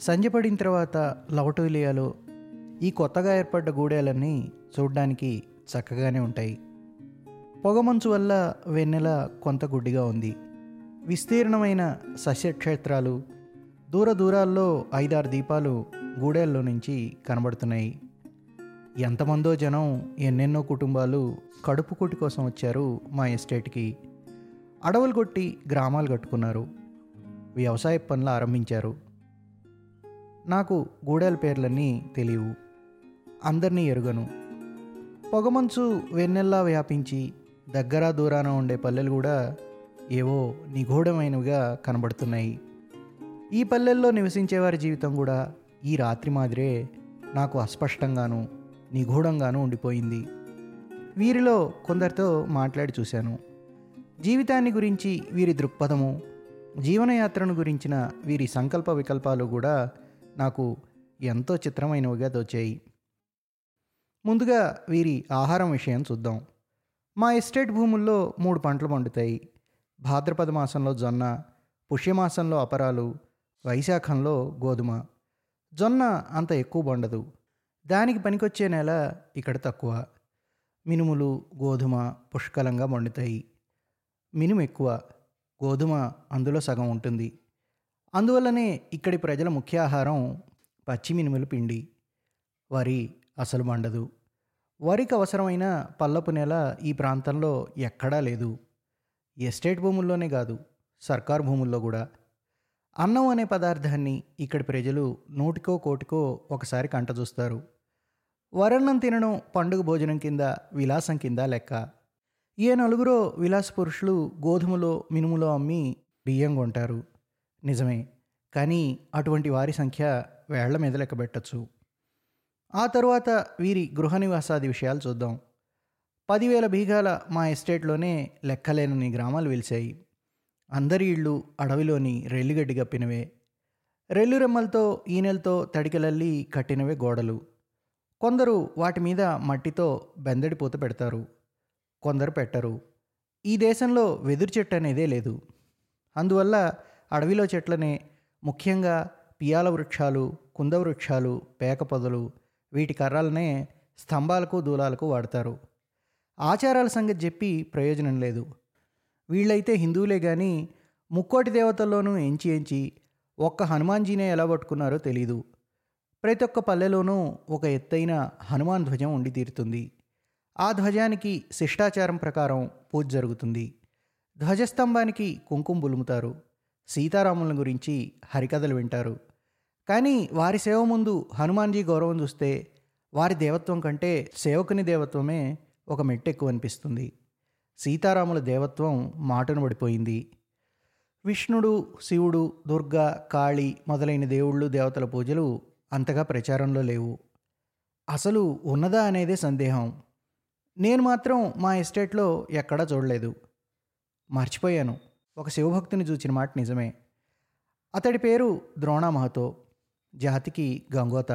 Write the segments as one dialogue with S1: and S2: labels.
S1: సంజపడిన తర్వాత లవటోలియాలో ఈ కొత్తగా ఏర్పడ్డ గూడెలన్నీ చూడ్డానికి చక్కగానే ఉంటాయి. పొగమంచు వల్ల వెన్నెల కొంత గుడ్డిగా ఉంది. విస్తీర్ణమైన సస్యక్షేత్రాలు దూర దూరాల్లో ఐదారు దీపాలు గూడెల్లో నుంచి కనబడుతున్నాయి. ఎంతమందో జనం ఎన్నెన్నో కుటుంబాలు కడుపు కూటి కోసం వచ్చారు మా ఎస్టేట్కి. అడవులు కొట్టి గ్రామాలు కట్టుకున్నారు. వ్యవసాయ పనులు ఆరంభించారు. నాకు గూడెల పేర్లన్నీ తెలియవు. అందరినీ ఎరుగను. పొగమంచు వెన్నెల్లా వ్యాపించి దగ్గర దూరాన ఉండే పల్లెలు కూడా ఏవో నిగూఢమైనవిగా కనబడుతున్నాయి. ఈ పల్లెల్లో నివసించేవారి జీవితం కూడా ఈ రాత్రి మాదిరే నాకు అస్పష్టంగాను నిగూఢంగాను ఉండిపోయింది. వీరిలో కొందరితో మాట్లాడి చూశాను. జీవితాన్ని గురించి వీరి దృక్పథము జీవనయాత్రను గురించిన వీరి సంకల్ప వికల్పాలు కూడా నాకు ఎంతో చిత్రమైనవిగా తోచాయి. ముందుగా వీరి ఆహారం విషయం చూద్దాం. మా ఎస్టేట్ భూముల్లో మూడు పంటలు పండుతాయి. భాద్రపద మాసంలో జొన్న పుష్యమాసంలో అపరాలు వైశాఖంలో గోధుమ. జొన్న అంత ఎక్కువ పండదు. దానికి పనికొచ్చే నెల ఇక్కడ తక్కువ. మినుములు గోధుమ పుష్కలంగా పండుతాయి. మినుము ఎక్కువ. గోధుమ అందులో సగం ఉంటుంది. అందువల్లనే ఇక్కడి ప్రజల ముఖ్య ఆహారం పచ్చిమినుముల పిండి. వరి అసలు మండదు. వరికి అవసరమైన పల్లపు నెల ఈ ప్రాంతంలో ఎక్కడా లేదు. ఎస్టేట్ భూముల్లోనే కాదు సర్కారు భూముల్లో కూడా. అన్నం అనే పదార్థాన్ని ఇక్కడి ప్రజలు నూటికో కోటికో ఒకసారి కంట చూస్తారు. వరన్నం తినడం పండుగ భోజనం కింద విలాసం కింద లెక్క. ఏ నలుగురో విలాస పురుషులు గోధుమలో మినుములో అమ్మి బియ్యం కొంటారు. నిజమే. కానీ అటువంటి వారి సంఖ్య వేళ్ళ మీద లెక్కబెట్టచ్చు ఆ తరువాత వీరి గృహ నివాసాది విషయాలు చూద్దాం. పదివేల బీగాల మా ఎస్టేట్లోనే లెక్కలేనని గ్రామాలు వెలిశాయి. అందరి ఇళ్ళు అడవిలోని రెల్లిగడ్డి గప్పినవే రెల్లు రెమ్మలతో ఈనెలతో తడికెలల్లి కట్టినవే గోడలు. కొందరు వాటి మీద మట్టితో బెందడి పూత పెడతారు. కొందరు పెట్టరు. ఈ దేశంలో వెదురు చెట్టు అనేదే లేదు. అందువల్ల అడవిలో చెట్లనే ముఖ్యంగా పియాల వృక్షాలు కుంద వృక్షాలు పేక పొదలు వీటి కర్రలనే స్తంభాలకు దూలాలకు వాడతారు. ఆచారాల సంగతి చెప్పి ప్రయోజనం లేదు. వీళ్ళైతే హిందువులే కానీ ముక్కోటి దేవతల్లోనూ ఎంచి ఎంచి ఒక్క హనుమాన్జీనే ఎలా పట్టుకున్నారో తెలీదు. ప్రతి ఒక్క పల్లెలోనూ ఒక ఎత్తైన హనుమాన్ ధ్వజం ఉండి తీరుతుంది. ఆ ధ్వజానికి శిష్టాచారం ప్రకారం పూజ జరుగుతుంది. ధ్వజస్తంభానికి కుంకుమ బులుముతారు. సీతారాముల గురించి హరికథలు వింటారు. కానీ వారి సేవ ముందు హనుమాన్జీ గౌరవం చూస్తే వారి దేవత్వం కంటే సేవకుని దేవత్వమే ఒక మెట్టెక్కువ అనిపిస్తుంది. సీతారాముల దేవత్వం మాటను పడిపోయింది. విష్ణుడు శివుడు దుర్గా కాళి మొదలైన దేవుళ్ళు దేవతల పూజలు అంతగా ప్రచారంలో లేవు. అసలు ఉన్నదా అనేదే సందేహం. నేను మాత్రం మా ఎస్టేట్లో ఎక్కడా చూడలేదు. మర్చిపోయాను. ఒక శివభక్తుని చూచిన మాట నిజమే. అతడి పేరు ద్రోణ మహతో జాతికి గంగోత.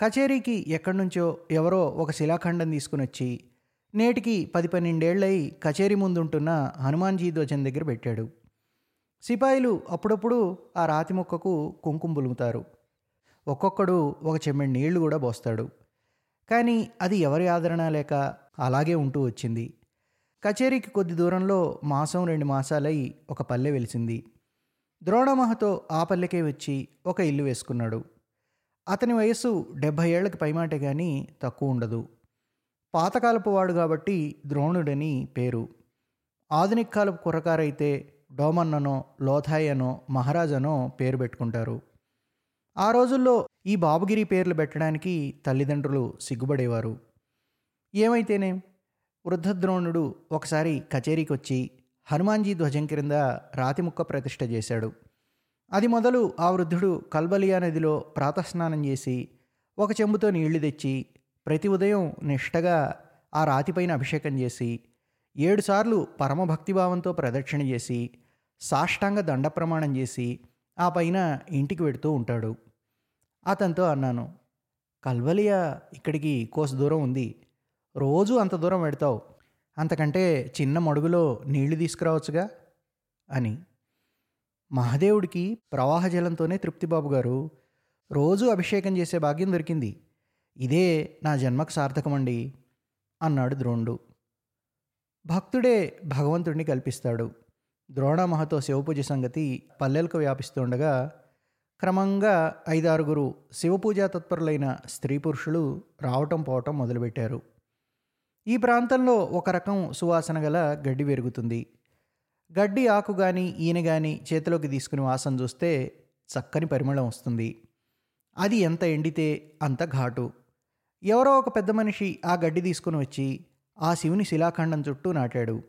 S1: కచేరీకి ఎక్కడి నుంచో ఎవరో ఒక శిలాఖండం తీసుకుని వచ్చి నేటికి పది పన్నెండేళ్ళై కచేరీ ముందుంటున్న హనుమాన్జీ ధ్వజం దగ్గర పెట్టాడు. సిపాయిలు అప్పుడప్పుడు ఆ రాతి మొక్కకు కుంకుమ బులుముతారు. ఒక్కొక్కడు ఒక చెమ్మిడి నీళ్ళు కూడా పోస్తాడు కానీ అది ఎవరి ఆదరణ లేక అలాగే ఉంటూ వచ్చింది. కచేరీకి కొద్ది దూరంలో మాసం రెండు మాసాలై ఒక పల్లె వెలిసింది. ద్రోణమహతో ఆ పల్లెకే వచ్చి ఒక ఇల్లు వేసుకున్నాడు. అతని వయస్సు డెబ్భై ఏళ్ళకు పైమాటే కానీ తక్కువ ఉండదు. పాతకాలపు వాడు కాబట్టి ద్రోణుడని పేరు. ఆధునిక కాలపు కుర్రకారైతే డోమన్ననో లోథాయనో మహారాజనో పేరు పెట్టుకుంటారు. ఆ రోజుల్లో ఈ బాబుగిరి పేర్లు పెట్టడానికి తల్లిదండ్రులు సిగ్గుపడేవారు. ఏమైతేనే? వృద్ధద్రోణుడు ఒకసారి కచేరీకి వచ్చి హనుమాన్జీ ధ్వజం క్రింద రాతిముక్క ప్రతిష్ఠ చేశాడు. అది మొదలు ఆ వృద్ధుడు కల్బలియా నదిలో ప్రాతస్నానం చేసి ఒక చెంబుతో నీళ్ళు తెచ్చి ప్రతి ఉదయం నిష్టగా ఆ రాతిపైన అభిషేకం చేసి ఏడుసార్లు పరమభక్తిభావంతో ప్రదక్షిణ చేసి సాష్టాంగ దండ ప్రమాణం చేసి ఆ పైన ఇంటికి వెడుతూ ఉంటాడు. అతనితో అన్నాను కల్వలియా ఇక్కడికి కోస దూరం ఉంది. రోజు అంత దూరం పెడతావు అంతకంటే చిన్న మడుగులో నీళ్ళు తీసుకురావచ్చుగా? అని. మహాదేవుడికి ప్రవాహ జలంతోనే తృప్తి బాబు గారు. రోజూ అభిషేకం చేసే భాగ్యం దొరికింది. ఇదే నా జన్మకు సార్థకమండి అన్నాడు ద్రోణుడు. భక్తుడే భగవంతుడిని కల్పిస్తాడు. ద్రోణమహతో శివపూజ సంగతి పల్లెలకు వ్యాపిస్తుండగా క్రమంగా ఐదారుగురు శివపూజా తత్పరులైన స్త్రీ పురుషులు రావటం పోవటం మొదలుపెట్టారు. ఈ ప్రాంతంలో ఒక రకం సువాసన గల గడ్డి పెరుగుతుంది. గడ్డి ఆకు కానీ ఈయన కానీ చేతిలోకి తీసుకుని వాసన చూస్తే చక్కని పరిమళం వస్తుంది. అది ఎంత ఎండితే అంత ఘాటు. ఎవరో ఒక పెద్ద మనిషి ఆ గడ్డి తీసుకుని వచ్చి ఆ శివుని శిలాఖండం చుట్టూ నాటాడు.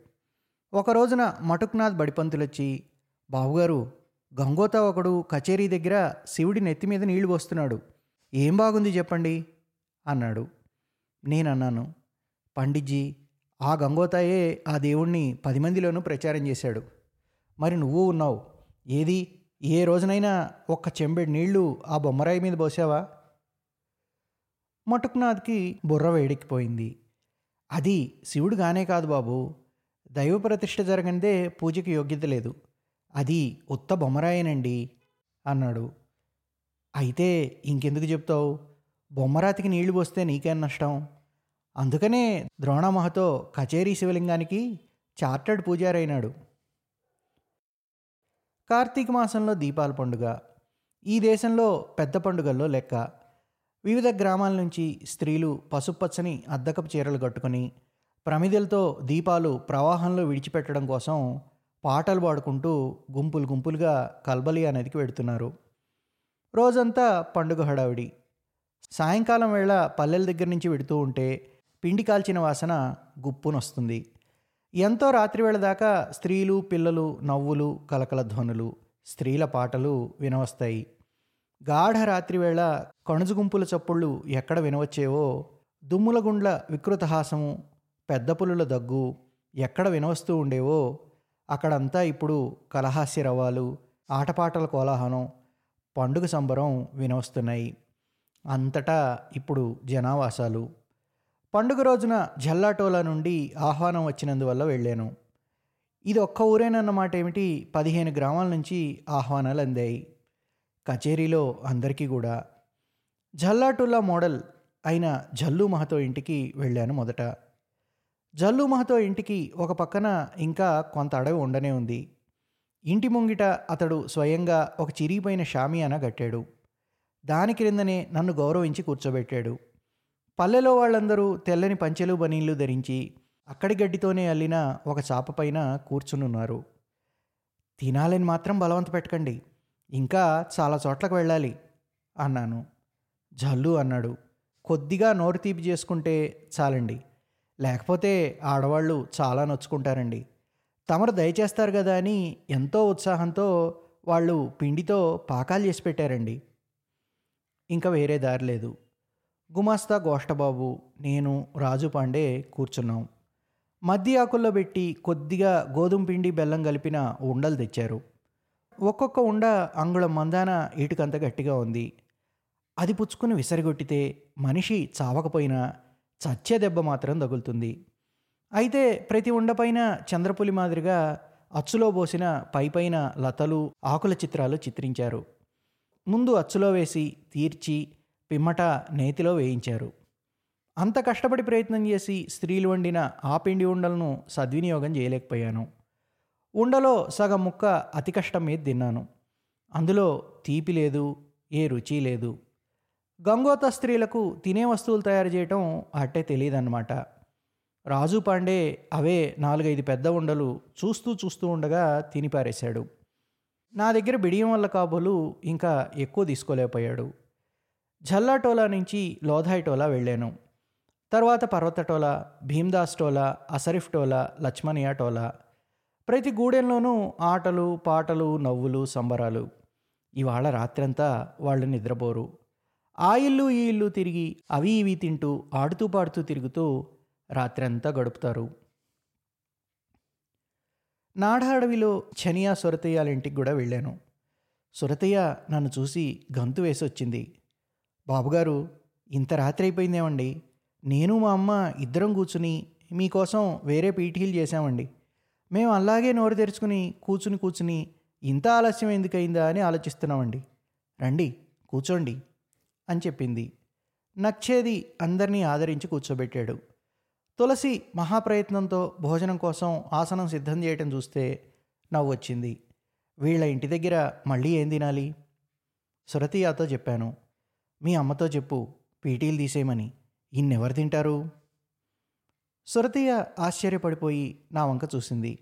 S1: ఒక రోజున మటుక్నాథ్ బడిపంతులొచ్చి బావుగారు గంగోత ఒకడు కచేరీ దగ్గర శివుడి నెత్తి మీద నీళ్ళు పోస్తున్నాడు. ఏం బాగుంది చెప్పండి? అన్నాడు. నేనన్నాను పండిజీ ఆ గంగోతాయే ఆ దేవుణ్ణి పది మందిలోనూ ప్రచారం చేశాడు. మరి నువ్వు ఉన్నావు. ఏది? ఏ రోజునైనా ఒక్క చెంబెడు నీళ్ళు ఆ బొమ్మరాయి మీద పోసావా? మటుకునాథ్కి బుర్ర వేడెక్కిపోయింది. అది శివుడుగానే కాదు బాబు. దైవ ప్రతిష్ఠ జరగనిదే పూజకి యోగ్యత లేదు. అది ఉత్త బొమ్మరాయేనండి అన్నాడు. అయితే ఇంకెందుకు చెప్తావు? బొమ్మరాతికి నీళ్ళు పోస్తే నీకేం నష్టం? అందుకనే ద్రోణమహతో కచేరీ శివలింగానికి చార్టర్డ్ పూజారైనాడు. కార్తీక మాసంలో దీపాల పండుగ ఈ దేశంలో పెద్ద పండుగల్లో లెక్క. వివిధ గ్రామాల నుంచి స్త్రీలు పసుపచ్చని అద్దకపు చీరలు కట్టుకొని ప్రమిదలతో దీపాలు ప్రవాహంలో విడిచిపెట్టడం కోసం పాటలు పాడుకుంటూ గుంపులు గుంపులుగా కల్బలియా నదికి వెడుతున్నారు. రోజంతా పండుగ హడావిడి. సాయంకాలం వేళ పల్లెల దగ్గర నుంచి వెడుతూ ఉంటే పిండి కాల్చిన వాసన గుప్పునొస్తుంది. ఎంతో రాత్రివేళ దాకా స్త్రీలు పిల్లలు నవ్వులు కలకల ధ్వనులు స్త్రీల పాటలు వినవస్తాయి. గాఢ రాత్రివేళ కణుజుగుంపుల చప్పుళ్ళు ఎక్కడ వినవచ్చేవో దుమ్ముల గుండ్ల వికృతహాసము పెద్ద పులుల దగ్గు ఎక్కడ వినవస్తూ ఉండేవో అక్కడంతా ఇప్పుడు కలహాస్య రవాలు ఆటపాటల కోలాహలం పండుగ సంబరం వినవస్తున్నాయి. అంతటా ఇప్పుడు జనావాసాలు. పండుగ రోజున జల్లాటోలా నుండి ఆహ్వానం వచ్చినందువల్ల వెళ్ళాను. ఇది ఒక్క ఊరేనన్నమాట ఏమిటి? పదిహేను గ్రామాల నుంచి ఆహ్వానాలు అందాయి. కచేరీలో అందరికీ కూడా. జల్లాటోలా మోడల్ అయిన జల్లు మహతో ఇంటికి వెళ్ళాను మొదట. జల్లు మహతో ఇంటికి ఒక పక్కన ఇంకా కొంత అడవి ఉండనే ఉంది. ఇంటి ముంగిట అతడు స్వయంగా ఒక చిరిగిపోయిన షామియానా కట్టాడు. దాని క్రిందనే నన్ను గౌరవించి కూర్చోబెట్టాడు. పల్లెలో వాళ్ళందరూ తెల్లని పంచెలు బనీళ్ళు ధరించి అక్కడి గడ్డితోనే అల్లిన ఒక చాప పైన కూర్చునున్నారు తినాలని మాత్రం బలవంత పెట్టకండి. ఇంకా చాలా చోట్లకు వెళ్ళాలి అన్నాను. జల్లు అన్నాడు. కొద్దిగా నోరు తీపి చేసుకుంటే చాలండి. లేకపోతే ఆడవాళ్ళు చాలా నొచ్చుకుంటారండి. తమరు దయచేస్తారు కదా అని ఎంతో ఉత్సాహంతో వాళ్ళు పిండితో పాకాలు చేసి పెట్టారండి. ఇంకా వేరే దారి లేదు. గుమాస్తా గోష్టబాబు నేను రాజు పాండే కూర్చున్నాం. మద్ది ఆకుల్లో పెట్టి కొద్దిగా గోధుమ పిండి బెల్లం కలిపిన ఉండలు తెచ్చారు. ఒక్కొక్క ఉండ అంగుళం మందాన ఇటుకంత గట్టిగా ఉంది. అది పుచ్చుకుని విసరిగొట్టితే మనిషి చావకపోయినా చచ్చే దెబ్బ మాత్రం తగులుతుంది. అయితే ప్రతి ఉండపైన చంద్రపులి మాదిరిగా అచ్చులో పోసిన పైపైన లతలు ఆకుల చిత్రాలు చిత్రించారు. ముందు అచ్చులో వేసి తీర్చి పిమ్మట నేతిలో వేయించారు. అంత కష్టపడి ప్రయత్నం చేసి స్త్రీలు వండిన ఆ పిండి ఉండలను సద్వినియోగం చేయలేకపోయాను. ఉండలో సగం ముక్క అతి కష్టం మీద తిన్నాను. అందులో తీపి లేదు ఏ రుచి లేదు. గంగోత స్త్రీలకు తినే వస్తువులు తయారు చేయటం అట్టే తెలియదన్నమాట. రాజు పాండే అవే నాలుగైదు పెద్ద ఉండలు చూస్తూ చూస్తూ ఉండగా తిని పారేశాడు నా దగ్గర బిడియం వల్ల కాబోలు ఇంకా ఎక్కువ తీసుకోలేకపోయాడు. జల్లాటోలా నుంచి లోధాయ్ టోలా వెళ్ళాను. తర్వాత పర్వతటోలా భీమ్దాస్ టోలా అసరిఫ్ టోలా లక్ష్మణియా టోలా ప్రతి గూడెంలోనూ ఆటలు పాటలు నవ్వులు సంబరాలు. ఇవాళ రాత్రంతా వాళ్ళు నిద్రపోరు. ఆ ఇల్లు ఈ ఇల్లు తిరిగి అవి ఇవి తింటూ ఆడుతూ పాడుతూ తిరుగుతూ రాత్రంతా గడుపుతారు. నాడ అడవిలో చనియా సురతయ్యాల ఇంటికి కూడా వెళ్ళాను. సురతయ్య నన్ను చూసి గంతు వేసి వచ్చింది బాబుగారు ఇంత రాత్రి అయిపోయిందేమండి నేను మా అమ్మ ఇద్దరం కూర్చుని మీకోసం వేరే పీటీలు చేశామండి. మేము అలాగే నోరు తెరుచుకుని కూర్చుని కూర్చుని ఇంత ఆలస్యం ఎందుకయిందా అని ఆలోచిస్తున్నామండి. రండి కూర్చోండి అని చెప్పింది. నచ్చేది అందరినీ ఆదరించి కూర్చోబెట్టాడు. తులసి మహాప్రయత్నంతో భోజనం కోసం ఆసనం సిద్ధం చేయటం చూస్తే నవ్వు వచ్చింది వీళ్ళ ఇంటి దగ్గర మళ్ళీ ఏం తినాలి? సురతియాతో చెప్పాను. మీ అమ్మతో చెప్పు పీటీలు తీసేయమని. ఇన్నెవరు తింటారు? సురతయ్య ఆశ్చర్యపడిపోయి నా వంక చూసింది.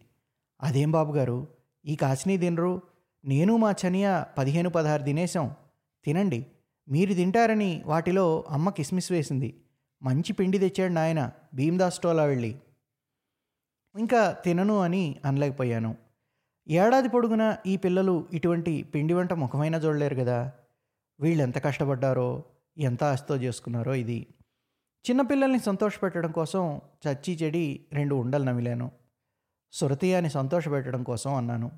S1: అదేం బాబుగారు ఈ కాచినీ తినరు? నేను మా చనియ పదిహేను పదహారు తినేసాం తినండి మీరు తింటారని వాటిలో అమ్మ కిస్మిస్ వేసింది. మంచి పిండి తెచ్చాడు నాయన భీమ్దాస్ టోలా వెళ్ళి. ఇంకా తినను అని అనలేకపోయాను. ఏడాది పొడుగున ఈ పిల్లలు ఇటువంటి పిండి వంట ముఖమైన చూడలేరు కదా? వీళ్ళు ఎంత కష్టపడ్డారో ఎంత ఆస్తో చేసుకున్నారో ఇది. చిన్నపిల్లల్ని సంతోషపెట్టడం కోసం చచ్చి చెడి రెండు ఉండలు నమిలాను. సురతియాని సంతోషపెట్టడం కోసం అన్నాను.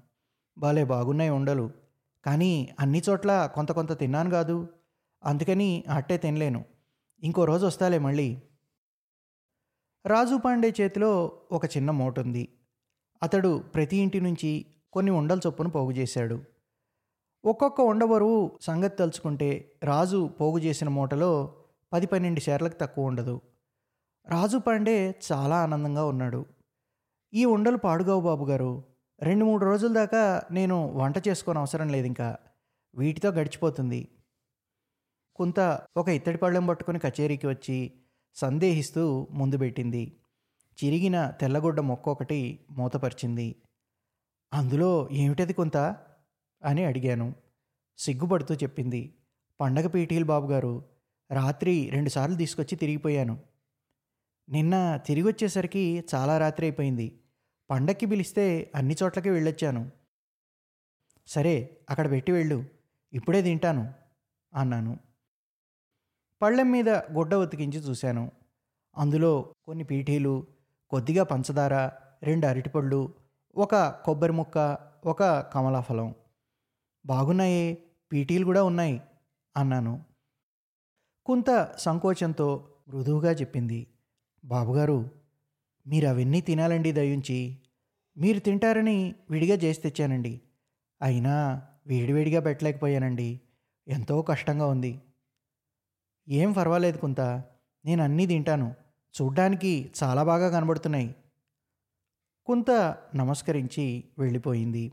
S1: బాలే బాగున్నాయి ఉండలు. కానీ అన్ని చోట్ల కొంత కొంత తిన్నాను కాదు. అందుకని అట్టే తినలేను. ఇంకో రోజు వస్తాలే మళ్ళీ. రాజు పాండే చేతిలో ఒక చిన్న మూట ఉంది అతడు ప్రతి ఇంటి నుంచి కొన్ని ఉండల చొప్పున పోగు చేశాడు. ఒక్కొక్క ఉండవరు సంగతి తలుచుకుంటే రాజు పోగు చేసిన మూటలో పది పన్నెండు షేర్లకు తక్కువ ఉండదు. రాజు పాండే చాలా ఆనందంగా ఉన్నాడు. ఈ ఉండలు పాడుగావు బాబు గారు. రెండు మూడు రోజుల దాకా నేను వంట చేసుకోని అవసరం లేదు ఇంకా. వీటితో గడిచిపోతుంది. కొంత ఒక ఇత్తడి పళ్ళెం పట్టుకుని కచేరీకి వచ్చి సందేహిస్తూ ముందు పెట్టింది. చిరిగిన తెల్లగుడ్డ మొక్క ఒకటి మూతపరిచింది. అందులో ఏమిటది కొంత? అని అడిగాను. సిగ్గుపడుతూ చెప్పింది. పండగ పీటీలు బాబుగారు రాత్రి రెండుసార్లు తీసుకొచ్చి తిరిగిపోయాను. నిన్న తిరిగి వచ్చేసరికి చాలా రాత్రి అయిపోయింది. పండక్కి పిలిస్తే అన్ని చోట్లకి వెళ్ళొచ్చాను. సరే అక్కడ పెట్టి వెళ్ళు. ఇప్పుడే తింటాను అన్నాను. పళ్ళెం మీద గుడ్డ ఉతికించి చూశాను. అందులో కొన్ని పీఠీలు కొద్దిగా పంచదార రెండు అరటిపళ్ళు ఒక కొబ్బరి ముక్క ఒక కమలాఫలం. బాగున్నాయే పీటీలు కూడా ఉన్నాయి అన్నాను. కొంత సంకోచంతో మృదువుగా చెప్పింది. బాబుగారు మీరు అవన్నీ తినాలండి దయించి మీరు తింటారని విడిగా చేసి తెచ్చానండి. అయినా వేడివేడిగా పెట్టలేకపోయానండి. ఎంతో కష్టంగా ఉంది. ఏం పర్వాలేదు కొంత నేను అన్నీ తింటాను. చూడ్డానికి చాలా బాగా కనబడుతున్నాయి. కొంత నమస్కరించి వెళ్ళిపోయింది.